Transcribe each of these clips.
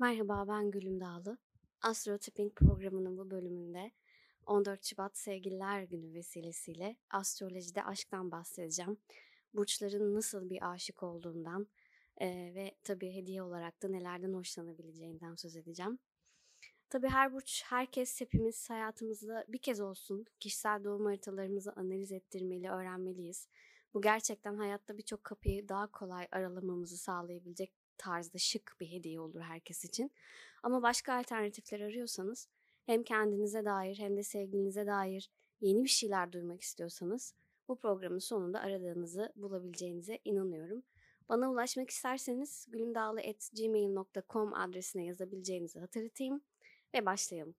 Merhaba ben Gülüm Dağlı. Astrotipping programının bu bölümünde 14 Şubat Sevgililer Günü vesilesiyle astrolojide aşktan bahsedeceğim. Burçların nasıl bir aşık olduğundan eee, ve tabii hediye olarak da nelerden hoşlanabileceğinden söz edeceğim. Tabii her burç, herkes, hepimiz hayatımızda bir kez olsun kişisel doğum haritalarımızı analiz ettirmeli, öğrenmeliyiz. Bu gerçekten hayatta birçok kapıyı daha kolay aralamamızı sağlayabilecek tarzda şık bir hediye olur herkes için. Ama başka alternatifler arıyorsanız hem kendinize dair hem de sevgilinize dair yeni bir şeyler duymak istiyorsanız bu programın sonunda aradığınızı bulabileceğinize inanıyorum. Bana ulaşmak isterseniz gülümdağlı.gmail.com adresine yazabileceğinizi hatırlatayım ve başlayalım.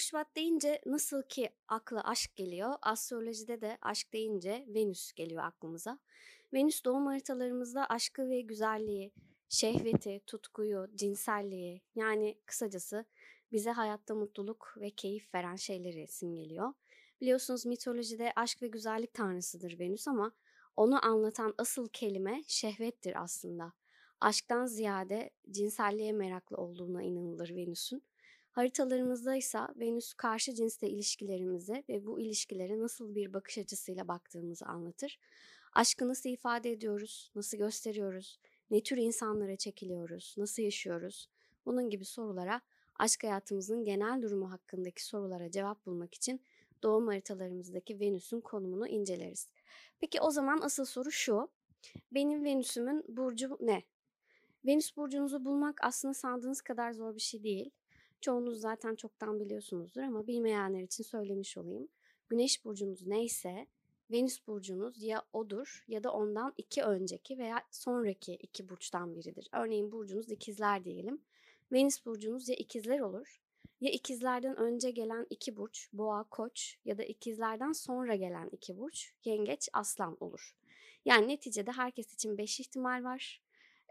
14 Şubat deyince nasıl ki akla aşk geliyor, astrolojide de aşk deyince Venüs geliyor aklımıza. Venüs doğum haritalarımızda aşkı ve güzelliği, şehveti, tutkuyu, cinselliği yani kısacası bize hayatta mutluluk ve keyif veren şeyleri simgeliyor. Biliyorsunuz mitolojide aşk ve güzellik tanrısıdır Venüs ama onu anlatan asıl kelime şehvettir aslında. Aşktan ziyade cinselliğe meraklı olduğuna inanılır Venüs'ün. Haritalarımızda ise Venüs karşı cinsle ilişkilerimize ve bu ilişkilere nasıl bir bakış açısıyla baktığımızı anlatır. Aşkı nasıl ifade ediyoruz, nasıl gösteriyoruz, ne tür insanlara çekiliyoruz, nasıl yaşıyoruz? Bunun gibi sorulara aşk hayatımızın genel durumu hakkındaki sorulara cevap bulmak için doğum haritalarımızdaki Venüs'ün konumunu inceleriz. Peki o zaman asıl soru şu. Benim Venüs'ümün burcu ne? Venüs burcunuzu bulmak aslında sandığınız kadar zor bir şey değil. Çoğunuz zaten çoktan biliyorsunuzdur ama bilmeyenler için söylemiş olayım. Güneş burcunuz neyse Venüs burcunuz ya odur ya da ondan iki önceki veya sonraki iki burçtan biridir. Örneğin burcunuz ikizler diyelim. Venüs burcunuz ya ikizler olur ya ikizlerden önce gelen iki burç boğa koç ya da ikizlerden sonra gelen iki burç yengeç aslan olur. Yani neticede herkes için beş ihtimal var.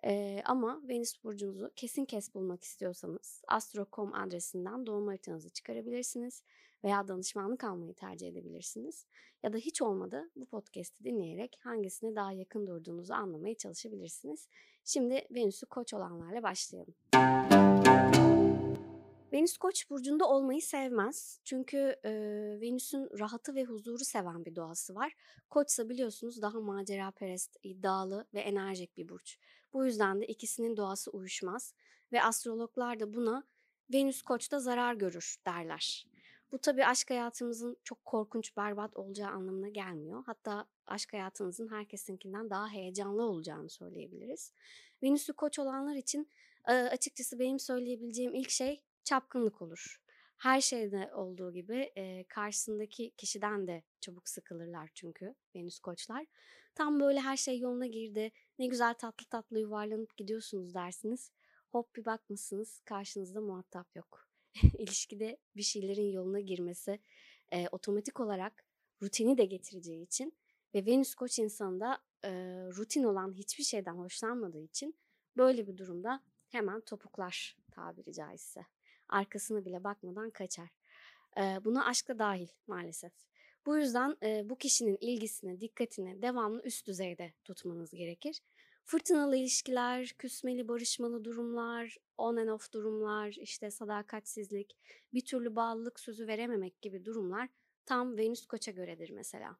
Ee, ama Venüs burcunuzu kesin kes bulmak istiyorsanız astro.com adresinden doğum haritanızı çıkarabilirsiniz veya danışmanlık almayı tercih edebilirsiniz. Ya da hiç olmadı bu podcast'i dinleyerek hangisine daha yakın durduğunuzu anlamaya çalışabilirsiniz. Şimdi Venüs'ü koç olanlarla başlayalım. Venüs Koç burcunda olmayı sevmez. Çünkü e, Venüs'ün rahatı ve huzuru seven bir doğası var. Koçsa biliyorsunuz daha maceraperest, iddialı ve enerjik bir burç. Bu yüzden de ikisinin doğası uyuşmaz ve astrologlar da buna Venüs Koç'ta zarar görür derler. Bu tabii aşk hayatımızın çok korkunç, berbat olacağı anlamına gelmiyor. Hatta aşk hayatınızın herkesinkinden daha heyecanlı olacağını söyleyebiliriz. Venüs'ü koç olanlar için açıkçası benim söyleyebileceğim ilk şey çapkınlık olur. Her şeyde olduğu gibi e, karşısındaki kişiden de çabuk sıkılırlar çünkü Venüs koçlar. Tam böyle her şey yoluna girdi, ne güzel tatlı tatlı yuvarlanıp gidiyorsunuz dersiniz. Hop bir bakmışsınız karşınızda muhatap yok. İlişkide bir şeylerin yoluna girmesi e, otomatik olarak rutini de getireceği için ve Venüs koç insanında e, rutin olan hiçbir şeyden hoşlanmadığı için böyle bir durumda hemen topuklar tabiri caizse arkasına bile bakmadan kaçar. E, buna aşk da dahil maalesef. Bu yüzden bu kişinin ilgisini, dikkatini devamlı üst düzeyde tutmanız gerekir. Fırtınalı ilişkiler, küsmeli, barışmalı durumlar, on and off durumlar, işte sadakatsizlik, bir türlü bağlılık sözü verememek gibi durumlar tam Venüs Koç'a göredir mesela.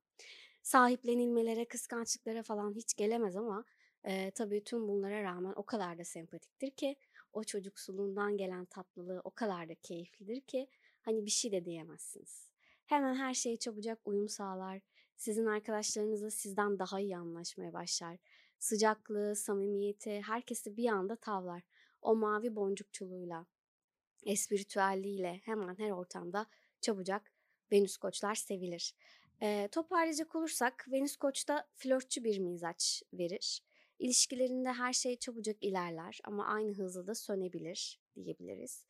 Sahiplenilmelere, kıskançlıklara falan hiç gelemez ama e, tabii tüm bunlara rağmen o kadar da sempatiktir ki o çocuksuluğundan gelen tatlılığı o kadar da keyiflidir ki hani bir şey de diyemezsiniz. Hemen her şeye çabucak uyum sağlar. Sizin arkadaşlarınızla sizden daha iyi anlaşmaya başlar. Sıcaklığı, samimiyeti herkesi bir anda tavlar. O mavi boncukçuluğuyla, espritüelliğiyle hemen her ortamda çabucak Venüs koçlar sevilir. E, toparlayacak olursak Venüs koçta flörtçü bir mizaç verir. İlişkilerinde her şey çabucak ilerler ama aynı hızla da sönebilir diyebiliriz.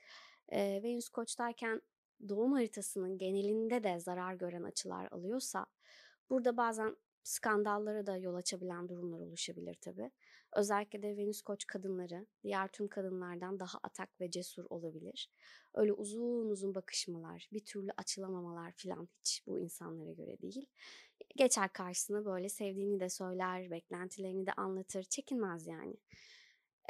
E, Venüs koçtayken doğum haritasının genelinde de zarar gören açılar alıyorsa burada bazen skandallara da yol açabilen durumlar oluşabilir tabii. Özellikle de Venüs Koç kadınları diğer tüm kadınlardan daha atak ve cesur olabilir. Öyle uzun uzun bakışmalar, bir türlü açılamamalar falan hiç bu insanlara göre değil. Geçer karşısına böyle sevdiğini de söyler, beklentilerini de anlatır, çekinmez yani.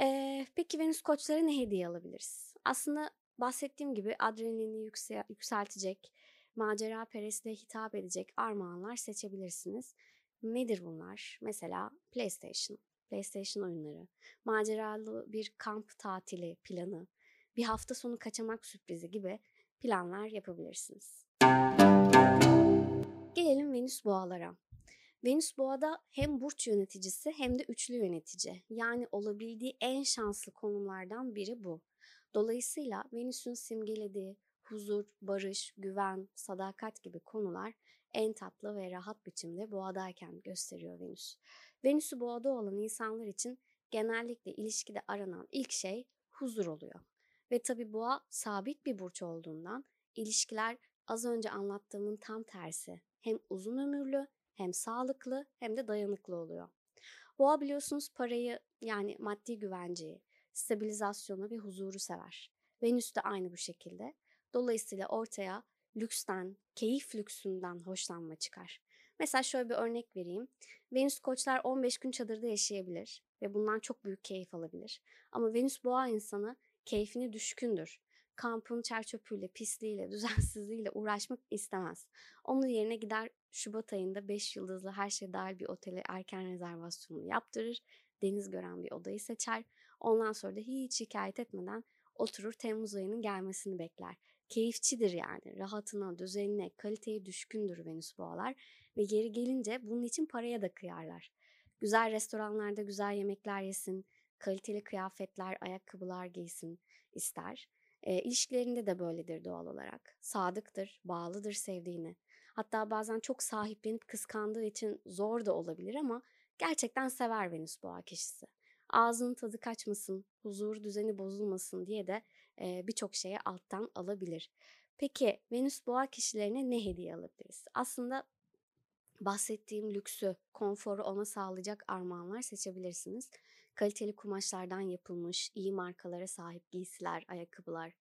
Ee, peki Venüs koçlara ne hediye alabiliriz? Aslında bahsettiğim gibi adrenalini yüksel yükseltecek, macera perestliğe hitap edecek armağanlar seçebilirsiniz. Nedir bunlar? Mesela PlayStation, PlayStation oyunları, maceralı bir kamp tatili planı, bir hafta sonu kaçamak sürprizi gibi planlar yapabilirsiniz. Gelelim Venüs boğalara. Venüs boğada hem burç yöneticisi hem de üçlü yönetici. Yani olabildiği en şanslı konumlardan biri bu. Dolayısıyla Venüs'ün simgelediği huzur, barış, güven, sadakat gibi konular en tatlı ve rahat biçimde boğadayken gösteriyor Venüs. Venüs'ü boğada olan insanlar için genellikle ilişkide aranan ilk şey huzur oluyor. Ve tabi boğa sabit bir burç olduğundan ilişkiler az önce anlattığımın tam tersi. Hem uzun ömürlü hem sağlıklı hem de dayanıklı oluyor. Boğa biliyorsunuz parayı yani maddi güvenceyi, stabilizasyonu ve huzuru sever. Venüs de aynı bu şekilde. Dolayısıyla ortaya lüksten, keyif lüksünden hoşlanma çıkar. Mesela şöyle bir örnek vereyim. Venüs koçlar 15 gün çadırda yaşayabilir ve bundan çok büyük keyif alabilir. Ama Venüs boğa insanı keyfini düşkündür. Kampın çerçöpüyle, pisliğiyle, düzensizliğiyle uğraşmak istemez. Onun yerine gider Şubat ayında 5 yıldızlı her şey dahil bir otele erken rezervasyonu yaptırır. Deniz gören bir odayı seçer. Ondan sonra da hiç şikayet etmeden oturur Temmuz ayının gelmesini bekler. Keyifçidir yani. Rahatına, düzenine, kaliteye düşkündür Venüs boğalar ve geri gelince bunun için paraya da kıyarlar. Güzel restoranlarda güzel yemekler yesin, kaliteli kıyafetler, ayakkabılar giysin ister. E, ilişkilerinde de böyledir doğal olarak. Sadıktır, bağlıdır sevdiğini. Hatta bazen çok sahiplenip kıskandığı için zor da olabilir ama gerçekten sever Venüs boğa kişisi. Ağzının tadı kaçmasın, huzur düzeni bozulmasın diye de e, birçok şeye alttan alabilir. Peki Venüs boğa kişilerine ne hediye alabiliriz? Aslında bahsettiğim lüksü, konforu ona sağlayacak armağanlar seçebilirsiniz. Kaliteli kumaşlardan yapılmış, iyi markalara sahip giysiler, ayakkabılar,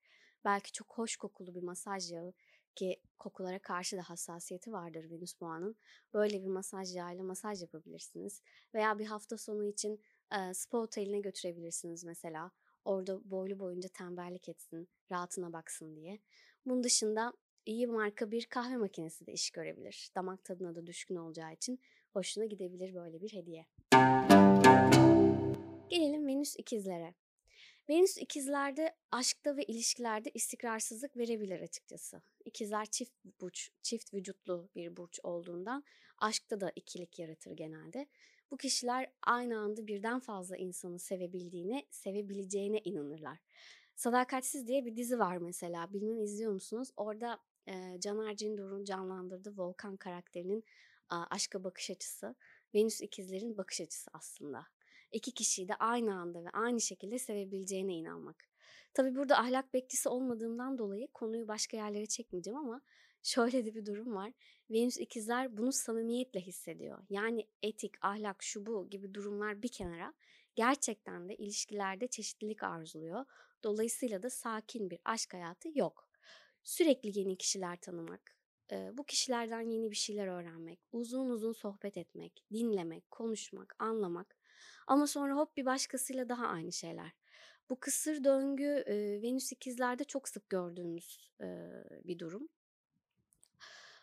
belki çok hoş kokulu bir masaj yağı ki kokulara karşı da hassasiyeti vardır Venüs boğanın. Böyle bir masaj yağıyla masaj yapabilirsiniz. Veya bir hafta sonu için e, spa oteline götürebilirsiniz mesela. Orada boylu boyunca tembellik etsin, rahatına baksın diye. Bunun dışında iyi marka bir kahve makinesi de iş görebilir. Damak tadına da düşkün olacağı için hoşuna gidebilir böyle bir hediye. Gelelim Venüs ikizlere. Venüs ikizlerde aşkta ve ilişkilerde istikrarsızlık verebilir açıkçası. İkizler çift burç, çift vücutlu bir burç olduğundan aşkta da ikilik yaratır genelde. Bu kişiler aynı anda birden fazla insanı sevebildiğine, sevebileceğine inanırlar. Sadakatsiz diye bir dizi var mesela. Bilmem izliyor musunuz? Orada e, Caner Cindor'un canlandırdığı Volkan karakterinin a, aşka bakış açısı. Venüs ikizlerin bakış açısı aslında. İki kişiyi de aynı anda ve aynı şekilde sevebileceğine inanmak. Tabii burada ahlak bekçisi olmadığımdan dolayı konuyu başka yerlere çekmeyeceğim ama şöyle de bir durum var. Venüs ikizler bunu samimiyetle hissediyor. Yani etik, ahlak, şu bu gibi durumlar bir kenara gerçekten de ilişkilerde çeşitlilik arzuluyor. Dolayısıyla da sakin bir aşk hayatı yok. Sürekli yeni kişiler tanımak, bu kişilerden yeni bir şeyler öğrenmek, uzun uzun sohbet etmek, dinlemek, konuşmak, anlamak ama sonra hop bir başkasıyla daha aynı şeyler. Bu kısır döngü e, Venüs ikizlerde çok sık gördüğümüz e, bir durum.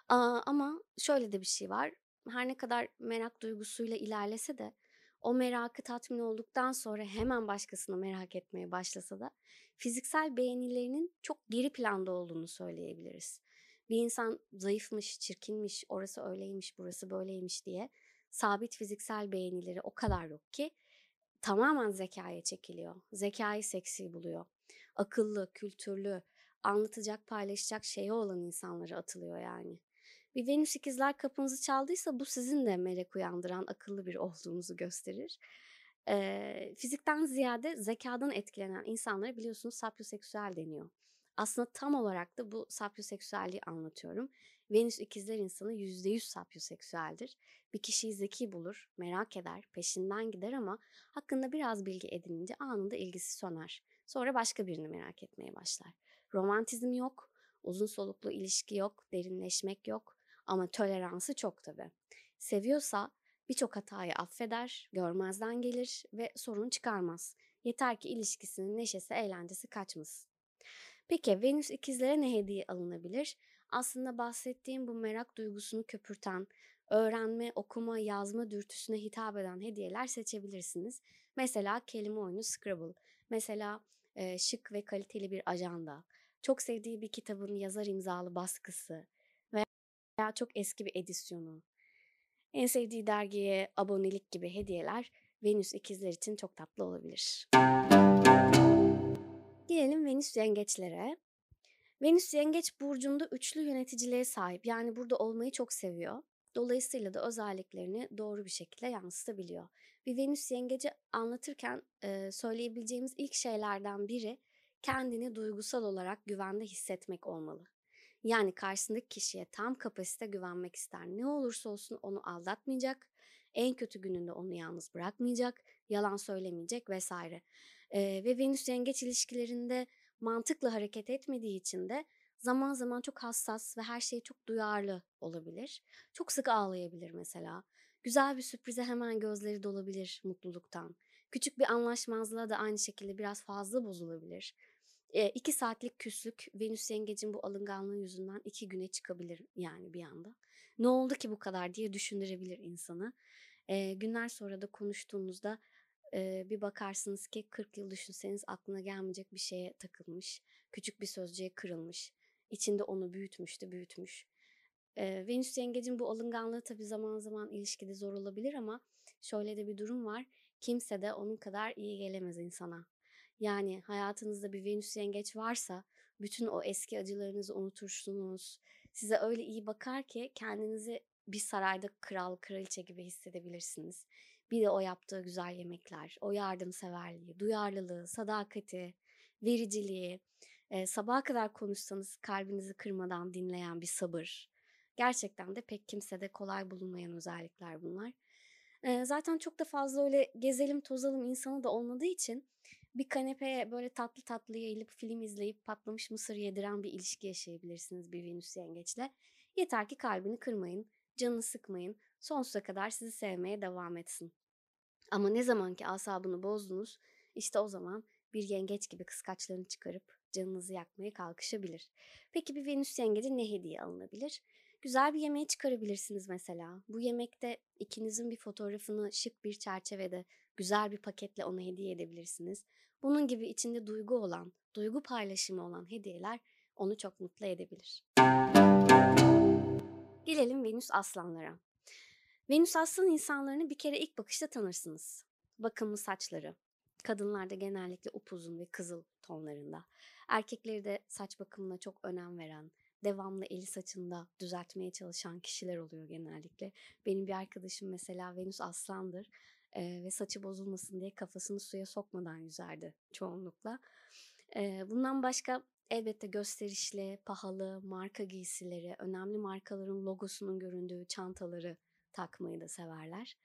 Aa, ama şöyle de bir şey var. Her ne kadar merak duygusuyla ilerlese de o merakı tatmin olduktan sonra hemen başkasını merak etmeye başlasa da fiziksel beğenilerinin çok geri planda olduğunu söyleyebiliriz. Bir insan zayıfmış, çirkinmiş, orası öyleymiş, burası böyleymiş diye sabit fiziksel beğenileri o kadar yok ki tamamen zekaya çekiliyor. Zekayı seksi buluyor. Akıllı, kültürlü, anlatacak, paylaşacak şeyi olan insanlara atılıyor yani. Bir Venüs ikizler kapınızı çaldıysa bu sizin de melek uyandıran akıllı bir olduğunuzu gösterir. Ee, fizikten ziyade zekadan etkilenen insanlara biliyorsunuz sapyoseksüel deniyor. Aslında tam olarak da bu sapyoseksüelliği anlatıyorum. Venüs ikizler insanı %100 sapyoseksüeldir. Bir kişiyi zeki bulur, merak eder, peşinden gider ama hakkında biraz bilgi edinince anında ilgisi söner. Sonra başka birini merak etmeye başlar. Romantizm yok, uzun soluklu ilişki yok, derinleşmek yok ama toleransı çok tabii. Seviyorsa birçok hatayı affeder, görmezden gelir ve sorun çıkarmaz. Yeter ki ilişkisinin neşesi, eğlencesi kaçmasın. Peki Venüs ikizlere ne hediye alınabilir? Aslında bahsettiğim bu merak duygusunu köpürten, öğrenme, okuma, yazma dürtüsüne hitap eden hediyeler seçebilirsiniz. Mesela kelime oyunu Scrabble, mesela e, şık ve kaliteli bir ajanda, çok sevdiği bir kitabın yazar imzalı baskısı veya çok eski bir edisyonu, en sevdiği dergiye abonelik gibi hediyeler Venüs ikizler için çok tatlı olabilir. Gelelim Venüs yengeçlere. Venüs yengeç burcunda üçlü yöneticiliğe sahip. Yani burada olmayı çok seviyor. Dolayısıyla da özelliklerini doğru bir şekilde yansıtabiliyor. Bir Venüs yengeci anlatırken e, söyleyebileceğimiz ilk şeylerden biri kendini duygusal olarak güvende hissetmek olmalı. Yani karşısındaki kişiye tam kapasite güvenmek ister. Ne olursa olsun onu aldatmayacak, en kötü gününde onu yalnız bırakmayacak, yalan söylemeyecek vesaire. Ee, ve Venüs yengeç ilişkilerinde mantıkla hareket etmediği için de zaman zaman çok hassas ve her şeye çok duyarlı olabilir. Çok sık ağlayabilir mesela. Güzel bir sürprize hemen gözleri dolabilir mutluluktan. Küçük bir anlaşmazlığa da aynı şekilde biraz fazla bozulabilir. E, iki saatlik küslük Venüs yengecin bu alınganlığı yüzünden iki güne çıkabilir yani bir anda. Ne oldu ki bu kadar diye düşündürebilir insanı. E, günler sonra da konuştuğunuzda bir bakarsınız ki 40 yıl düşünseniz aklına gelmeyecek bir şeye takılmış. Küçük bir sözcüğe kırılmış. İçinde onu büyütmüştü, büyütmüş. Venüs yengecin bu alınganlığı tabii zaman zaman ilişkide zor olabilir ama şöyle de bir durum var. Kimse de onun kadar iyi gelemez insana. Yani hayatınızda bir Venüs yengeç varsa bütün o eski acılarınızı unutursunuz. Size öyle iyi bakar ki kendinizi bir sarayda kral, kraliçe gibi hissedebilirsiniz. Bir de o yaptığı güzel yemekler, o yardımseverliği, duyarlılığı, sadakati, vericiliği, e, sabaha kadar konuşsanız kalbinizi kırmadan dinleyen bir sabır. Gerçekten de pek kimsede kolay bulunmayan özellikler bunlar. E, zaten çok da fazla öyle gezelim tozalım insanı da olmadığı için bir kanepeye böyle tatlı tatlı yayılıp film izleyip patlamış mısır yediren bir ilişki yaşayabilirsiniz bir Venüs yengeçle. Yeter ki kalbini kırmayın, canını sıkmayın, sonsuza kadar sizi sevmeye devam etsin. Ama ne zaman ki asabını bozdunuz, işte o zaman bir yengeç gibi kıskaçlarını çıkarıp canınızı yakmaya kalkışabilir. Peki bir Venüs yengeci ne hediye alınabilir? Güzel bir yemeğe çıkarabilirsiniz mesela. Bu yemekte ikinizin bir fotoğrafını şık bir çerçevede güzel bir paketle ona hediye edebilirsiniz. Bunun gibi içinde duygu olan, duygu paylaşımı olan hediyeler onu çok mutlu edebilir. Gelelim Venüs aslanlara. Venüs aslan insanlarını bir kere ilk bakışta tanırsınız. Bakımlı saçları. Kadınlarda genellikle upuzun ve kızıl tonlarında. Erkekleri de saç bakımına çok önem veren, devamlı eli saçında düzeltmeye çalışan kişiler oluyor genellikle. Benim bir arkadaşım mesela Venüs aslandır e, ve saçı bozulmasın diye kafasını suya sokmadan yüzerdi çoğunlukla. E, bundan başka elbette gösterişli, pahalı marka giysileri, önemli markaların logosunun göründüğü çantaları takmayı da severler.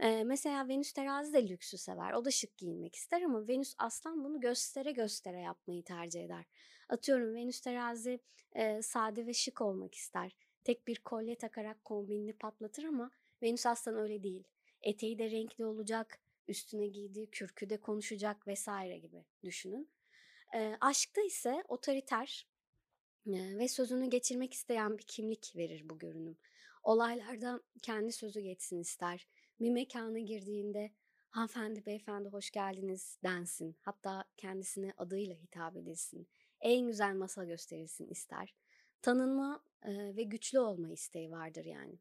Ee, mesela Venüs terazi de lüksü sever. O da şık giyinmek ister ama Venüs aslan bunu göstere göstere yapmayı tercih eder. Atıyorum Venüs terazi e, sade ve şık olmak ister. Tek bir kolye takarak kombinini patlatır ama Venüs aslan öyle değil. Eteği de renkli olacak, üstüne giydiği kürkü de konuşacak vesaire gibi düşünün. E, aşkta ise otoriter ve sözünü geçirmek isteyen bir kimlik verir bu görünüm. Olaylardan kendi sözü geçsin ister. Bir mekana girdiğinde hanımefendi beyefendi hoş geldiniz densin. Hatta kendisine adıyla hitap edilsin. En güzel masa gösterilsin ister. Tanınma e, ve güçlü olma isteği vardır yani.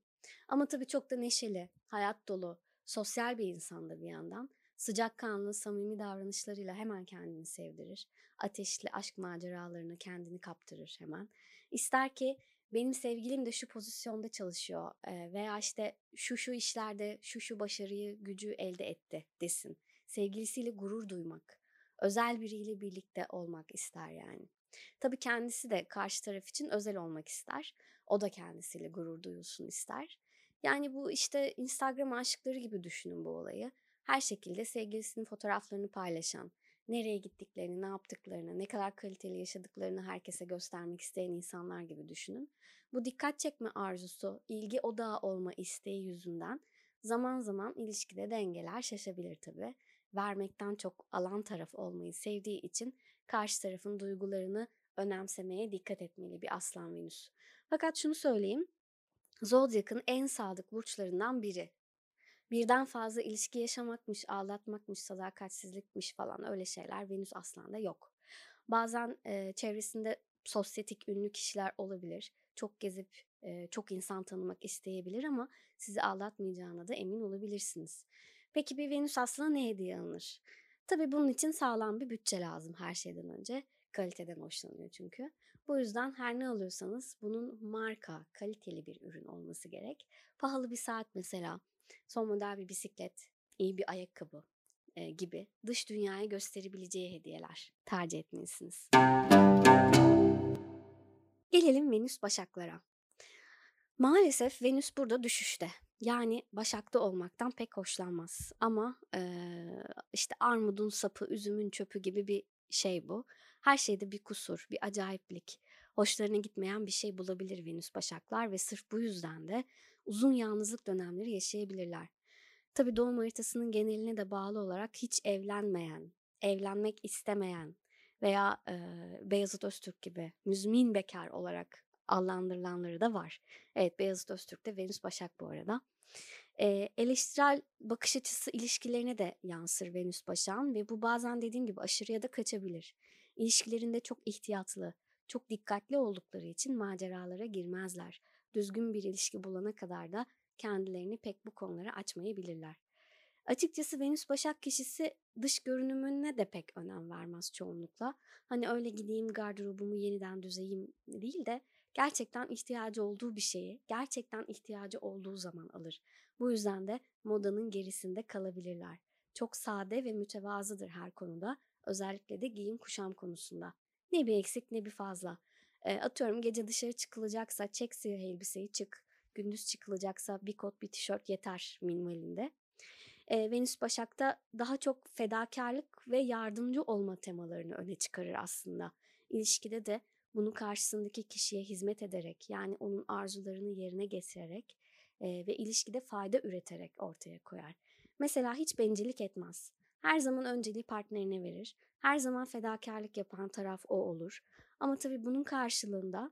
Ama tabii çok da neşeli, hayat dolu, sosyal bir insan da bir yandan. Sıcakkanlı, samimi davranışlarıyla hemen kendini sevdirir. Ateşli aşk maceralarına kendini kaptırır hemen. İster ki benim sevgilim de şu pozisyonda çalışıyor veya işte şu şu işlerde şu şu başarıyı gücü elde etti desin. Sevgilisiyle gurur duymak, Özel biriyle birlikte olmak ister yani. Tabii kendisi de karşı taraf için özel olmak ister. O da kendisiyle gurur duyulsun ister. Yani bu işte Instagram aşıkları gibi düşünün bu olayı. Her şekilde sevgilisinin fotoğraflarını paylaşan, nereye gittiklerini, ne yaptıklarını, ne kadar kaliteli yaşadıklarını herkese göstermek isteyen insanlar gibi düşünün. Bu dikkat çekme arzusu, ilgi odağı olma isteği yüzünden zaman zaman ilişkide dengeler şaşabilir tabii. Vermekten çok alan taraf olmayı sevdiği için karşı tarafın duygularını önemsemeye dikkat etmeli bir aslan venüs. Fakat şunu söyleyeyim. Zodyak'ın en sadık burçlarından biri. Birden fazla ilişki yaşamakmış, aldatmakmış, sadakatsizlikmiş falan öyle şeyler Venüs Aslan'da yok. Bazen e, çevresinde sosyetik ünlü kişiler olabilir. Çok gezip e, çok insan tanımak isteyebilir ama sizi aldatmayacağına da emin olabilirsiniz. Peki bir Venüs Aslan'a ne hediye alınır? Tabii bunun için sağlam bir bütçe lazım her şeyden önce. Kaliteden hoşlanıyor çünkü. Bu yüzden her ne alıyorsanız bunun marka, kaliteli bir ürün olması gerek. Pahalı bir saat mesela, son model bir bisiklet, iyi bir ayakkabı e, gibi dış dünyaya gösterebileceği hediyeler tercih etmelisiniz. Gelelim Venüs Başaklara. Maalesef Venüs burada düşüşte. Yani Başak'ta olmaktan pek hoşlanmaz. Ama e, işte armudun sapı, üzümün çöpü gibi bir şey bu. Her şeyde bir kusur, bir acayiplik. Hoşlarına gitmeyen bir şey bulabilir Venüs Başaklar ve sırf bu yüzden de uzun yalnızlık dönemleri yaşayabilirler. Tabii doğum haritasının geneline de bağlı olarak hiç evlenmeyen, evlenmek istemeyen veya e, Beyazıt Öztürk gibi müzmin bekar olarak adlandırılanları da var. Evet Beyazıt Öztürk de Venüs Başak bu arada. E, eleştirel bakış açısı ilişkilerine de yansır Venüs Başak'ın ve bu bazen dediğim gibi aşırıya da kaçabilir. İlişkilerinde çok ihtiyatlı, çok dikkatli oldukları için maceralara girmezler. Düzgün bir ilişki bulana kadar da kendilerini pek bu konulara açmayabilirler. Açıkçası Venüs Başak kişisi dış görünümüne de pek önem vermez çoğunlukla. Hani öyle gideyim gardırobumu yeniden düzeyim değil de gerçekten ihtiyacı olduğu bir şeyi gerçekten ihtiyacı olduğu zaman alır. Bu yüzden de modanın gerisinde kalabilirler. Çok sade ve mütevazıdır her konuda. Özellikle de giyim kuşam konusunda. Ne bir eksik ne bir fazla. E, atıyorum gece dışarı çıkılacaksa çek siyah elbiseyi çık. Gündüz çıkılacaksa bir kot bir tişört yeter minimalinde. E, Venüs Başak'ta daha çok fedakarlık ve yardımcı olma temalarını öne çıkarır aslında. İlişkide de bunu karşısındaki kişiye hizmet ederek yani onun arzularını yerine getirerek e, ve ilişkide fayda üreterek ortaya koyar. Mesela hiç bencillik etmez. Her zaman önceliği partnerine verir. Her zaman fedakarlık yapan taraf o olur. Ama tabii bunun karşılığında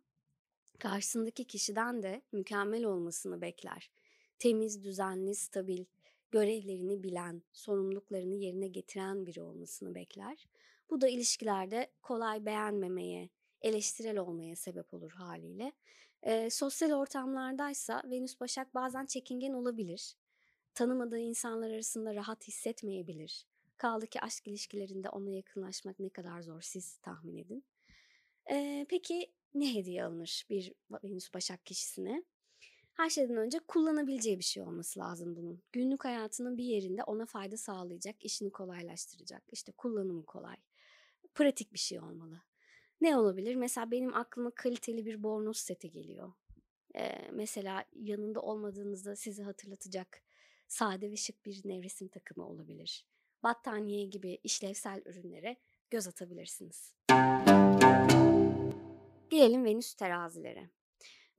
karşısındaki kişiden de mükemmel olmasını bekler. Temiz, düzenli, stabil, görevlerini bilen, sorumluluklarını yerine getiren biri olmasını bekler. Bu da ilişkilerde kolay beğenmemeye, eleştirel olmaya sebep olur haliyle. E, sosyal ortamlardaysa Venüs Başak bazen çekingen olabilir. Tanımadığı insanlar arasında rahat hissetmeyebilir. Kaldı ki aşk ilişkilerinde ona yakınlaşmak ne kadar zor siz tahmin edin. E, peki ne hediye alınır bir Venüs Başak kişisine? Her şeyden önce kullanabileceği bir şey olması lazım bunun. Günlük hayatının bir yerinde ona fayda sağlayacak, işini kolaylaştıracak. İşte kullanımı kolay. Pratik bir şey olmalı. Ne olabilir? Mesela benim aklıma kaliteli bir bornoz seti geliyor. Ee, mesela yanında olmadığınızda sizi hatırlatacak sade ve şık bir nevresim takımı olabilir. Battaniye gibi işlevsel ürünlere göz atabilirsiniz. Gelelim Venüs terazilere.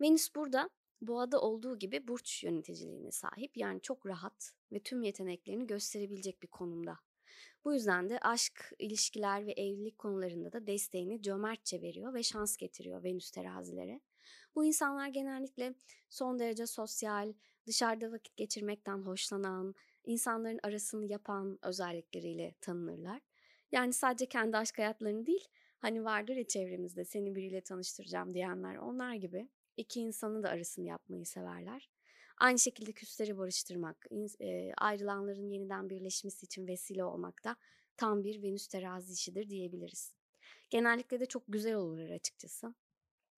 Venüs burada boğada olduğu gibi burç yöneticiliğine sahip yani çok rahat ve tüm yeteneklerini gösterebilecek bir konumda. Bu yüzden de aşk, ilişkiler ve evlilik konularında da desteğini cömertçe veriyor ve şans getiriyor Venüs terazilere. Bu insanlar genellikle son derece sosyal, dışarıda vakit geçirmekten hoşlanan, insanların arasını yapan özellikleriyle tanınırlar. Yani sadece kendi aşk hayatlarını değil, hani vardır ya çevremizde seni biriyle tanıştıracağım diyenler onlar gibi iki insanın da arasını yapmayı severler. Aynı şekilde küsleri barıştırmak, e, ayrılanların yeniden birleşmesi için vesile olmak da tam bir Venüs terazi işidir diyebiliriz. Genellikle de çok güzel olurlar açıkçası.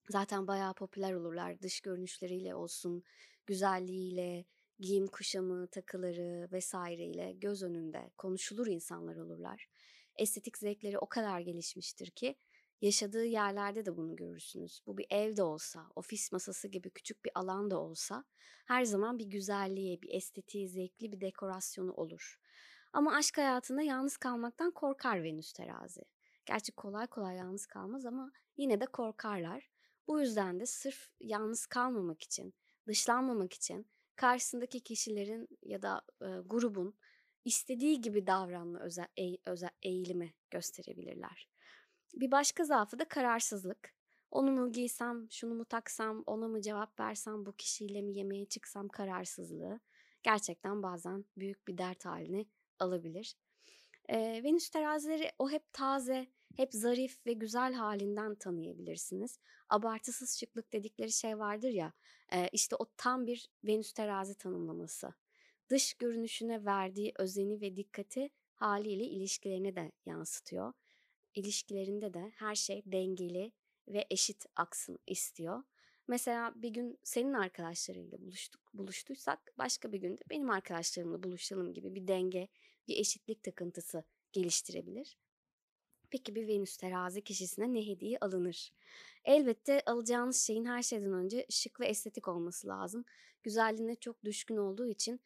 Zaten bayağı popüler olurlar dış görünüşleriyle olsun, güzelliğiyle, giyim kuşamı, takıları vesaireyle göz önünde konuşulur insanlar olurlar. estetik zevkleri o kadar gelişmiştir ki yaşadığı yerlerde de bunu görürsünüz. Bu bir ev de olsa, ofis masası gibi küçük bir alan da olsa her zaman bir güzelliği, bir estetiği, zevkli bir dekorasyonu olur. Ama aşk hayatında yalnız kalmaktan korkar Venüs terazi. Gerçi kolay kolay yalnız kalmaz ama yine de korkarlar. Bu yüzden de sırf yalnız kalmamak için, dışlanmamak için karşısındaki kişilerin ya da e, grubun istediği gibi davranma özel, e, özel eğilimi gösterebilirler. Bir başka zaafı da kararsızlık. Onu mu giysem, şunu mu taksam, ona mı cevap versem, bu kişiyle mi yemeğe çıksam kararsızlığı gerçekten bazen büyük bir dert haline alabilir. Ee, Venüs terazileri o hep taze, hep zarif ve güzel halinden tanıyabilirsiniz. Abartısız şıklık dedikleri şey vardır ya, işte o tam bir Venüs terazi tanımlaması. Dış görünüşüne verdiği özeni ve dikkati haliyle ilişkilerine de yansıtıyor. İlişkilerinde de her şey dengeli ve eşit aksın istiyor. Mesela bir gün senin arkadaşlarıyla buluştuk, buluştuysak başka bir günde benim arkadaşlarımla buluşalım gibi bir denge, bir eşitlik takıntısı geliştirebilir. Peki bir Venüs terazi kişisine ne hediye alınır? Elbette alacağınız şeyin her şeyden önce şık ve estetik olması lazım. Güzelliğine çok düşkün olduğu için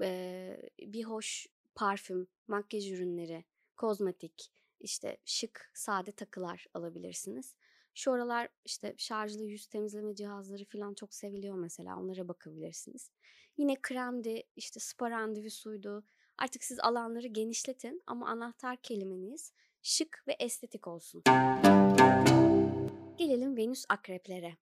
e, bir hoş parfüm, makyaj ürünleri, kozmetik, işte şık, sade takılar alabilirsiniz. Şu aralar işte şarjlı yüz temizleme cihazları falan çok seviliyor mesela. Onlara bakabilirsiniz. Yine kremdi, işte spa randevusuydu. Artık siz alanları genişletin ama anahtar kelimeniz şık ve estetik olsun. Gelelim Venüs akreplere.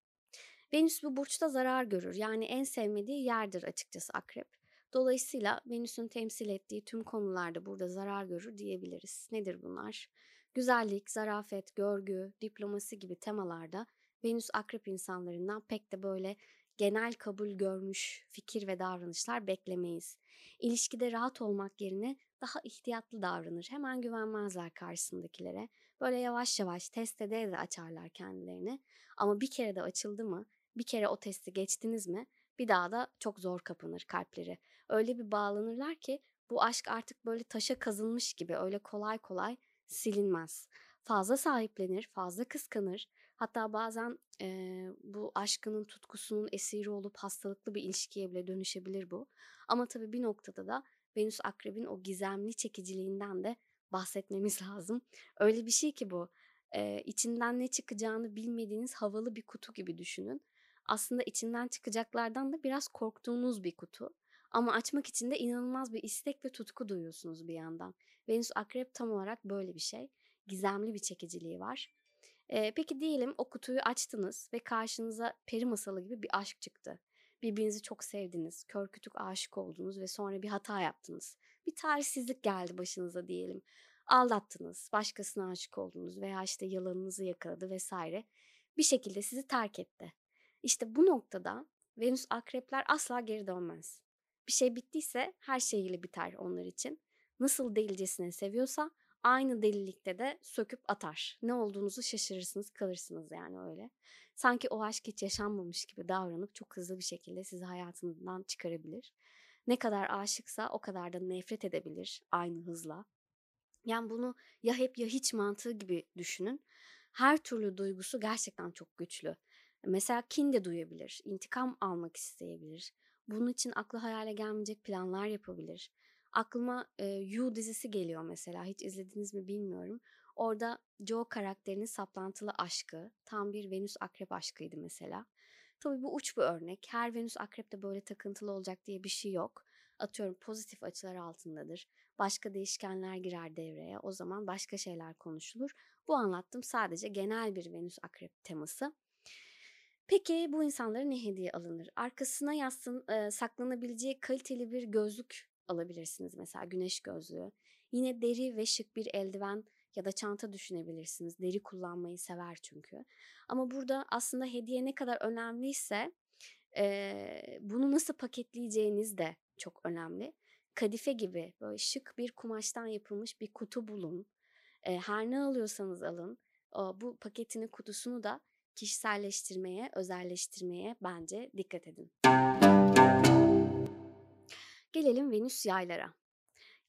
Venüs bu burçta zarar görür. Yani en sevmediği yerdir açıkçası akrep. Dolayısıyla Venüs'ün temsil ettiği tüm konularda burada zarar görür diyebiliriz. Nedir bunlar? Güzellik, zarafet, görgü, diplomasi gibi temalarda Venüs akrep insanlarından pek de böyle genel kabul görmüş fikir ve davranışlar beklemeyiz. İlişkide rahat olmak yerine daha ihtiyatlı davranır. Hemen güvenmezler karşısındakilere. Böyle yavaş yavaş test ede de açarlar kendilerini. Ama bir kere de açıldı mı, bir kere o testi geçtiniz mi bir daha da çok zor kapanır kalpleri. Öyle bir bağlanırlar ki bu aşk artık böyle taşa kazınmış gibi öyle kolay kolay silinmez. Fazla sahiplenir, fazla kıskanır. Hatta bazen e, bu aşkının tutkusunun esiri olup hastalıklı bir ilişkiye bile dönüşebilir bu. Ama tabii bir noktada da Venüs Akrep'in o gizemli çekiciliğinden de bahsetmemiz lazım. Öyle bir şey ki bu. E, içinden ne çıkacağını bilmediğiniz havalı bir kutu gibi düşünün. Aslında içinden çıkacaklardan da biraz korktuğunuz bir kutu. Ama açmak için de inanılmaz bir istek ve tutku duyuyorsunuz bir yandan. Venüs Akrep tam olarak böyle bir şey. Gizemli bir çekiciliği var. Ee, peki diyelim o kutuyu açtınız ve karşınıza peri masalı gibi bir aşk çıktı. Birbirinizi çok sevdiniz, kör kütük aşık oldunuz ve sonra bir hata yaptınız. Bir talihsizlik geldi başınıza diyelim. Aldattınız, başkasına aşık oldunuz veya işte yalanınızı yakaladı vesaire. Bir şekilde sizi terk etti. İşte bu noktada Venüs akrepler asla geri dönmez. Bir şey bittiyse her şeyiyle biter onlar için. Nasıl delicesine seviyorsa aynı delilikte de söküp atar. Ne olduğunuzu şaşırırsınız, kalırsınız yani öyle. Sanki o aşk hiç yaşanmamış gibi davranıp çok hızlı bir şekilde sizi hayatından çıkarabilir. Ne kadar aşıksa o kadar da nefret edebilir aynı hızla. Yani bunu ya hep ya hiç mantığı gibi düşünün. Her türlü duygusu gerçekten çok güçlü. Mesela kin de duyabilir, intikam almak isteyebilir. Bunun için aklı hayale gelmeyecek planlar yapabilir. Aklıma e, You dizisi geliyor mesela. Hiç izlediniz mi bilmiyorum. Orada Joe karakterinin saplantılı aşkı tam bir Venüs akrep aşkıydı mesela. Tabii bu uç bir örnek. Her Venüs akrep de böyle takıntılı olacak diye bir şey yok. Atıyorum pozitif açılar altındadır. Başka değişkenler girer devreye. O zaman başka şeyler konuşulur. Bu anlattım sadece genel bir Venüs akrep teması. Peki bu insanlara ne hediye alınır? Arkasına yazsın e, saklanabileceği kaliteli bir gözlük alabilirsiniz mesela güneş gözlüğü. Yine deri ve şık bir eldiven ya da çanta düşünebilirsiniz. Deri kullanmayı sever çünkü. Ama burada aslında hediye ne kadar önemliyse e, bunu nasıl paketleyeceğiniz de çok önemli. Kadife gibi böyle şık bir kumaştan yapılmış bir kutu bulun. E, her ne alıyorsanız alın. O, bu paketinin kutusunu da kişiselleştirmeye, özelleştirmeye bence dikkat edin. Gelelim Venüs yaylara.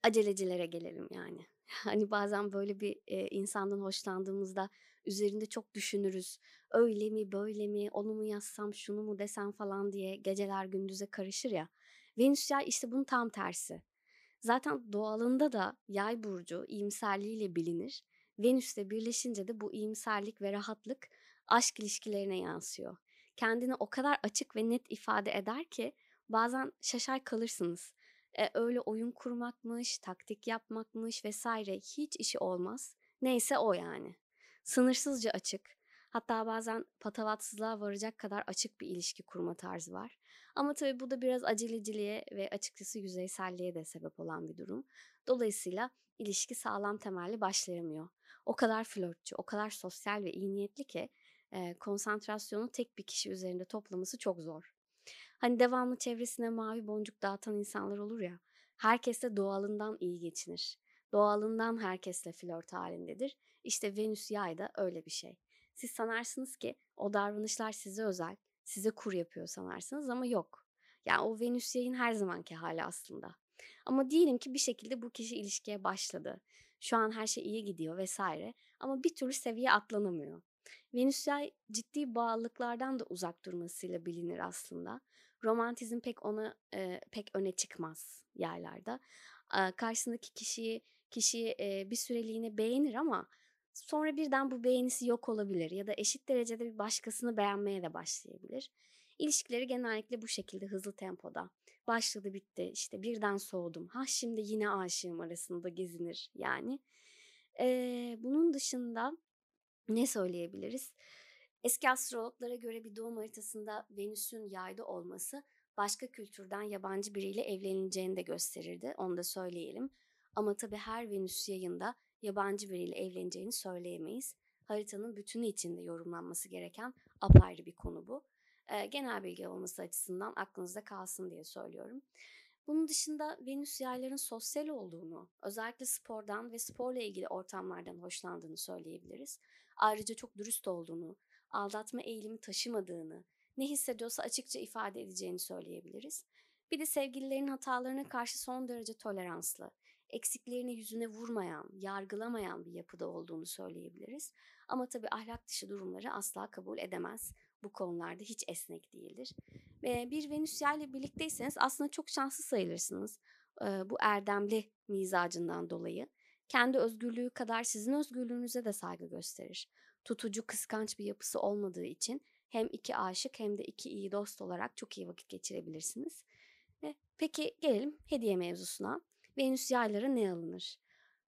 Acelecilere gelelim yani. Hani bazen böyle bir e, insandan hoşlandığımızda üzerinde çok düşünürüz. Öyle mi, böyle mi, onu mu yazsam, şunu mu desem falan diye geceler gündüze karışır ya. Venüs yay işte bunun tam tersi. Zaten doğalında da yay burcu iyimserliğiyle bilinir. Venüs'le birleşince de bu iyimserlik ve rahatlık aşk ilişkilerine yansıyor. Kendini o kadar açık ve net ifade eder ki bazen şaşar kalırsınız. E, öyle oyun kurmakmış, taktik yapmakmış vesaire hiç işi olmaz. Neyse o yani. Sınırsızca açık. Hatta bazen patavatsızlığa varacak kadar açık bir ilişki kurma tarzı var. Ama tabii bu da biraz aceleciliğe ve açıkçası yüzeyselliğe de sebep olan bir durum. Dolayısıyla ilişki sağlam temelli başlayamıyor. O kadar flörtçü, o kadar sosyal ve iyi niyetli ki e, konsantrasyonu tek bir kişi üzerinde toplaması çok zor. Hani devamlı çevresine mavi boncuk dağıtan insanlar olur ya, herkesle doğalından iyi geçinir. Doğalından herkesle flört halindedir. İşte Venüs yay da öyle bir şey. Siz sanarsınız ki o davranışlar size özel, size kur yapıyor sanarsınız ama yok. Yani o Venüs yayın her zamanki hali aslında. Ama diyelim ki bir şekilde bu kişi ilişkiye başladı. Şu an her şey iyi gidiyor vesaire ama bir türlü seviye atlanamıyor. Venüs yay ciddi bağlılıklardan da uzak durmasıyla bilinir aslında. Romantizm pek ona e, pek öne çıkmaz yaylarda. E, karşısındaki kişiyi kişi e, bir süreliğine beğenir ama sonra birden bu beğenisi yok olabilir ya da eşit derecede bir başkasını beğenmeye de başlayabilir. İlişkileri genellikle bu şekilde hızlı tempoda. Başladı bitti işte birden soğudum. Ha şimdi yine aşığım arasında gezinir yani. Ee, bunun dışında ne söyleyebiliriz? Eski astrologlara göre bir doğum haritasında Venüs'ün yayda olması başka kültürden yabancı biriyle evlenileceğini de gösterirdi. Onu da söyleyelim. Ama tabii her Venüs yayında yabancı biriyle evleneceğini söyleyemeyiz. Haritanın bütünü içinde yorumlanması gereken apayrı bir konu bu. E, genel bilgi olması açısından aklınızda kalsın diye söylüyorum. Bunun dışında Venüs yayların sosyal olduğunu, özellikle spordan ve sporla ilgili ortamlardan hoşlandığını söyleyebiliriz. Ayrıca çok dürüst olduğunu, aldatma eğilimi taşımadığını, ne hissediyorsa açıkça ifade edeceğini söyleyebiliriz. Bir de sevgililerin hatalarına karşı son derece toleranslı, eksiklerini yüzüne vurmayan, yargılamayan bir yapıda olduğunu söyleyebiliriz. Ama tabii ahlak dışı durumları asla kabul edemez. Bu konularda hiç esnek değildir. Bir Venüs ile birlikteyseniz aslında çok şanslı sayılırsınız. Bu erdemli mizacından dolayı. Kendi özgürlüğü kadar sizin özgürlüğünüze de saygı gösterir. Tutucu, kıskanç bir yapısı olmadığı için hem iki aşık hem de iki iyi dost olarak çok iyi vakit geçirebilirsiniz. Peki gelelim hediye mevzusuna. Venüs yaylara ne alınır?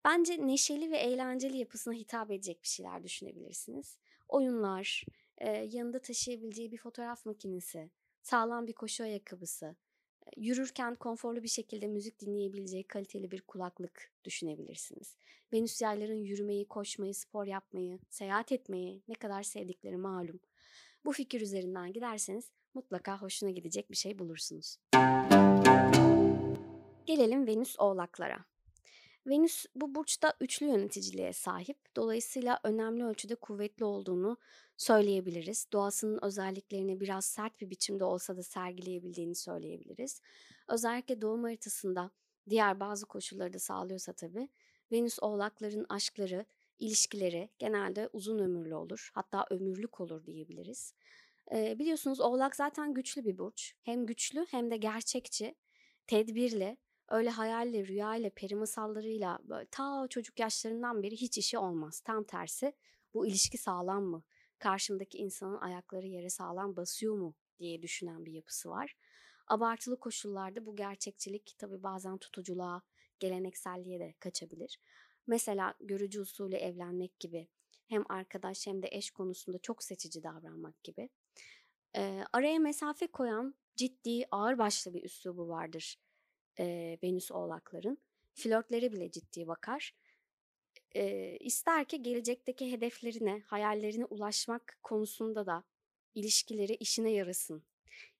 Bence neşeli ve eğlenceli yapısına hitap edecek bir şeyler düşünebilirsiniz. Oyunlar, e, yanında taşıyabileceği bir fotoğraf makinesi, sağlam bir koşu ayakkabısı, e, yürürken konforlu bir şekilde müzik dinleyebileceği kaliteli bir kulaklık düşünebilirsiniz. Venüs yayların yürümeyi, koşmayı, spor yapmayı, seyahat etmeyi ne kadar sevdikleri malum. Bu fikir üzerinden giderseniz mutlaka hoşuna gidecek bir şey bulursunuz. Gelelim Venüs oğlaklara. Venüs bu burçta üçlü yöneticiliğe sahip. Dolayısıyla önemli ölçüde kuvvetli olduğunu söyleyebiliriz. Doğasının özelliklerini biraz sert bir biçimde olsa da sergileyebildiğini söyleyebiliriz. Özellikle doğum haritasında diğer bazı koşulları da sağlıyorsa tabii Venüs oğlakların aşkları, ilişkileri genelde uzun ömürlü olur. Hatta ömürlük olur diyebiliriz. Ee, biliyorsunuz oğlak zaten güçlü bir burç. Hem güçlü hem de gerçekçi, tedbirli öyle hayalle, rüyayla, peri masallarıyla ta çocuk yaşlarından beri hiç işi olmaz. Tam tersi bu ilişki sağlam mı? Karşımdaki insanın ayakları yere sağlam basıyor mu diye düşünen bir yapısı var. Abartılı koşullarda bu gerçekçilik tabi bazen tutuculuğa, gelenekselliğe de kaçabilir. Mesela görücü usulü evlenmek gibi hem arkadaş hem de eş konusunda çok seçici davranmak gibi. Ee, araya mesafe koyan ciddi, ağırbaşlı bir üslubu vardır e, Venüs oğlakların. Flörtlere bile ciddi bakar. E, ister ki gelecekteki hedeflerine, hayallerine ulaşmak konusunda da ilişkileri işine yarasın.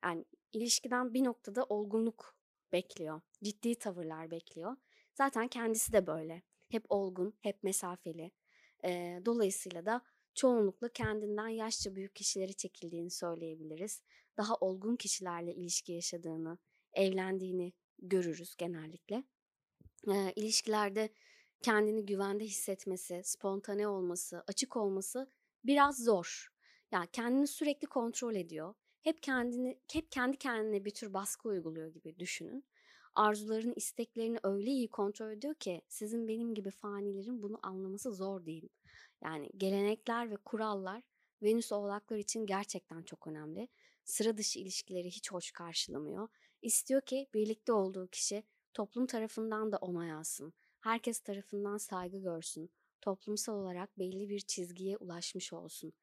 Yani ilişkiden bir noktada olgunluk bekliyor. Ciddi tavırlar bekliyor. Zaten kendisi de böyle. Hep olgun, hep mesafeli. E, dolayısıyla da çoğunlukla kendinden yaşça büyük kişileri çekildiğini söyleyebiliriz. Daha olgun kişilerle ilişki yaşadığını, evlendiğini görürüz genellikle. E, ilişkilerde kendini güvende hissetmesi, spontane olması, açık olması biraz zor. Yani kendini sürekli kontrol ediyor. Hep kendini hep kendi kendine bir tür baskı uyguluyor gibi düşünün. Arzuların, isteklerini öyle iyi kontrol ediyor ki sizin benim gibi fanilerin bunu anlaması zor değil. Yani gelenekler ve kurallar Venüs oğlaklar için gerçekten çok önemli. Sıra dışı ilişkileri hiç hoş karşılamıyor. İstiyor ki birlikte olduğu kişi toplum tarafından da onay alsın. Herkes tarafından saygı görsün. Toplumsal olarak belli bir çizgiye ulaşmış olsun.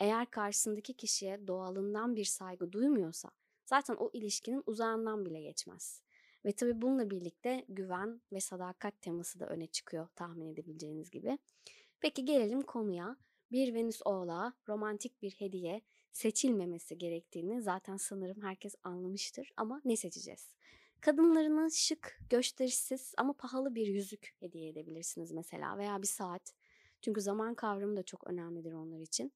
Eğer karşısındaki kişiye doğalından bir saygı duymuyorsa zaten o ilişkinin uzağından bile geçmez. Ve tabii bununla birlikte güven ve sadakat teması da öne çıkıyor tahmin edebileceğiniz gibi. Peki gelelim konuya. Bir Venüs oğlağı romantik bir hediye seçilmemesi gerektiğini zaten sanırım herkes anlamıştır ama ne seçeceğiz? Kadınlarına şık, gösterişsiz ama pahalı bir yüzük hediye edebilirsiniz mesela veya bir saat. Çünkü zaman kavramı da çok önemlidir onlar için.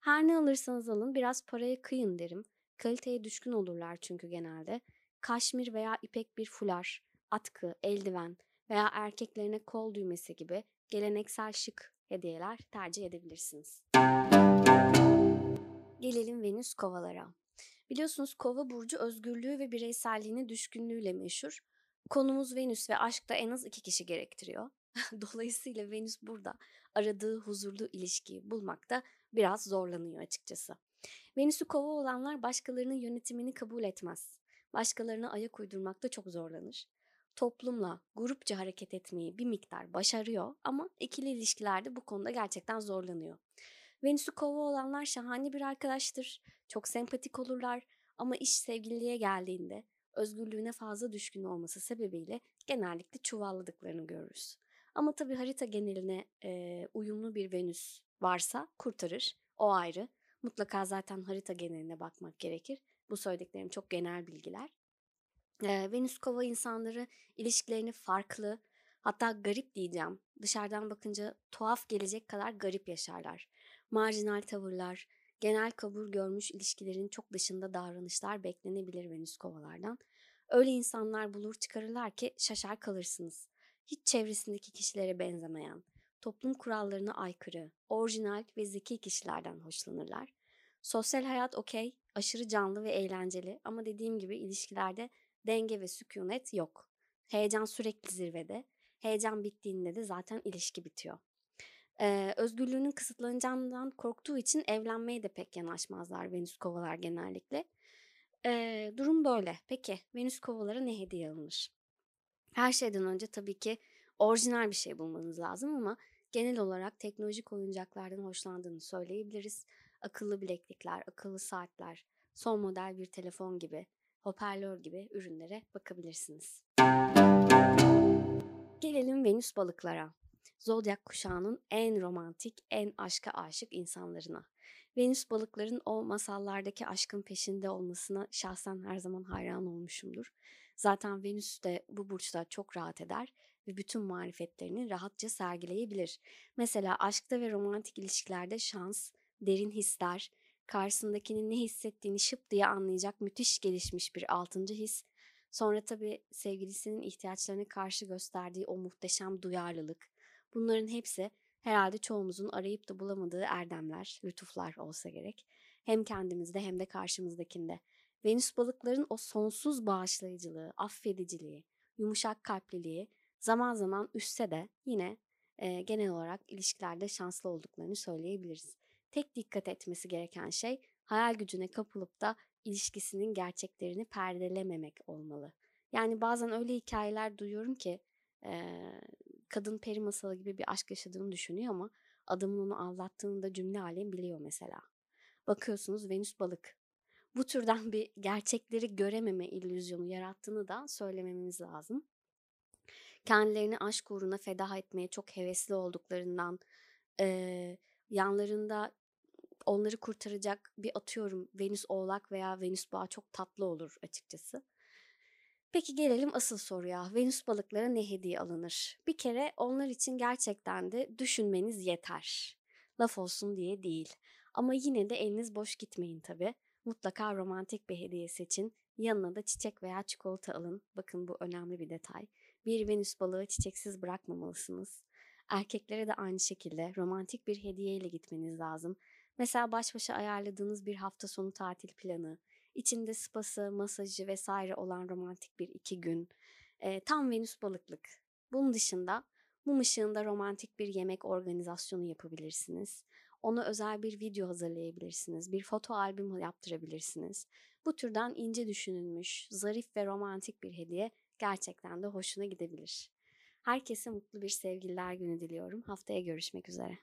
Her ne alırsanız alın biraz paraya kıyın derim. Kaliteye düşkün olurlar çünkü genelde. Kaşmir veya ipek bir fular, atkı, eldiven veya erkeklerine kol düğmesi gibi geleneksel şık hediyeler tercih edebilirsiniz. Gelelim Venüs kovalara. Biliyorsunuz kova burcu özgürlüğü ve bireyselliğine düşkünlüğüyle meşhur. Konumuz Venüs ve aşkta en az iki kişi gerektiriyor. Dolayısıyla Venüs burada aradığı huzurlu ilişkiyi bulmakta biraz zorlanıyor açıkçası. Venüs'ü kova olanlar başkalarının yönetimini kabul etmez. Başkalarına ayak uydurmakta çok zorlanır. Toplumla grupça hareket etmeyi bir miktar başarıyor ama ikili ilişkilerde bu konuda gerçekten zorlanıyor. Venüs'ü kova olanlar şahane bir arkadaştır. Çok sempatik olurlar ama iş sevgililiğe geldiğinde özgürlüğüne fazla düşkün olması sebebiyle genellikle çuvalladıklarını görürüz. Ama tabii harita geneline e, uyumlu bir Venüs varsa kurtarır. O ayrı. Mutlaka zaten harita geneline bakmak gerekir. Bu söylediklerim çok genel bilgiler. E, Venüs kova insanları ilişkilerini farklı hatta garip diyeceğim. Dışarıdan bakınca tuhaf gelecek kadar garip yaşarlar. Marjinal tavırlar, genel kabul görmüş ilişkilerin çok dışında davranışlar beklenebilir Venüs kovalardan. Öyle insanlar bulur çıkarırlar ki şaşar kalırsınız. Hiç çevresindeki kişilere benzemeyen, toplum kurallarına aykırı, orijinal ve zeki kişilerden hoşlanırlar. Sosyal hayat okey, aşırı canlı ve eğlenceli ama dediğim gibi ilişkilerde denge ve sükunet yok. Heyecan sürekli zirvede. Heyecan bittiğinde de zaten ilişki bitiyor. Ee, özgürlüğünün kısıtlanacağından korktuğu için evlenmeye de pek yanaşmazlar Venüs kovalar genellikle. Ee, durum böyle. Peki Venüs kovalara ne hediye alınır? Her şeyden önce tabii ki orijinal bir şey bulmanız lazım ama genel olarak teknolojik oyuncaklardan hoşlandığını söyleyebiliriz. Akıllı bileklikler, akıllı saatler, son model bir telefon gibi, hoparlör gibi ürünlere bakabilirsiniz. Gelelim Venüs balıklara. Zodyak kuşağının en romantik, en aşka aşık insanlarına. Venüs balıkların o masallardaki aşkın peşinde olmasına şahsen her zaman hayran olmuşumdur. Zaten Venüs de bu burçta çok rahat eder ve bütün marifetlerini rahatça sergileyebilir. Mesela aşkta ve romantik ilişkilerde şans, derin hisler, karşısındakinin ne hissettiğini şıp diye anlayacak müthiş gelişmiş bir altıncı his, sonra tabii sevgilisinin ihtiyaçlarına karşı gösterdiği o muhteşem duyarlılık, bunların hepsi herhalde çoğumuzun arayıp da bulamadığı erdemler, lütuflar olsa gerek. Hem kendimizde hem de karşımızdakinde. Venüs balıkların o sonsuz bağışlayıcılığı, affediciliği, yumuşak kalpliliği zaman zaman üstse de yine e, genel olarak ilişkilerde şanslı olduklarını söyleyebiliriz. Tek dikkat etmesi gereken şey hayal gücüne kapılıp da ilişkisinin gerçeklerini perdelememek olmalı. Yani bazen öyle hikayeler duyuyorum ki e, kadın peri masalı gibi bir aşk yaşadığını düşünüyor ama adamın onu aldattığını da cümle alem biliyor mesela. Bakıyorsunuz Venüs balık. Bu türden bir gerçekleri görememe illüzyonu yarattığını da söylememiz lazım. Kendilerini aşk uğruna feda etmeye çok hevesli olduklarından, e, yanlarında onları kurtaracak bir atıyorum Venüs oğlak veya Venüs boğa çok tatlı olur açıkçası. Peki gelelim asıl soruya. Venüs balıklara ne hediye alınır? Bir kere onlar için gerçekten de düşünmeniz yeter. Laf olsun diye değil. Ama yine de eliniz boş gitmeyin tabii. Mutlaka romantik bir hediye seçin. Yanına da çiçek veya çikolata alın. Bakın bu önemli bir detay. Bir Venüs balığı çiçeksiz bırakmamalısınız. Erkeklere de aynı şekilde romantik bir hediyeyle gitmeniz lazım. Mesela baş başa ayarladığınız bir hafta sonu tatil planı, içinde spası, masajı vesaire olan romantik bir iki gün. Eee, tam Venüs balıklık. Bunun dışında mum ışığında romantik bir yemek organizasyonu yapabilirsiniz. Ona özel bir video hazırlayabilirsiniz. Bir foto albüm yaptırabilirsiniz. Bu türden ince düşünülmüş, zarif ve romantik bir hediye gerçekten de hoşuna gidebilir. Herkese mutlu bir sevgililer günü diliyorum. Haftaya görüşmek üzere.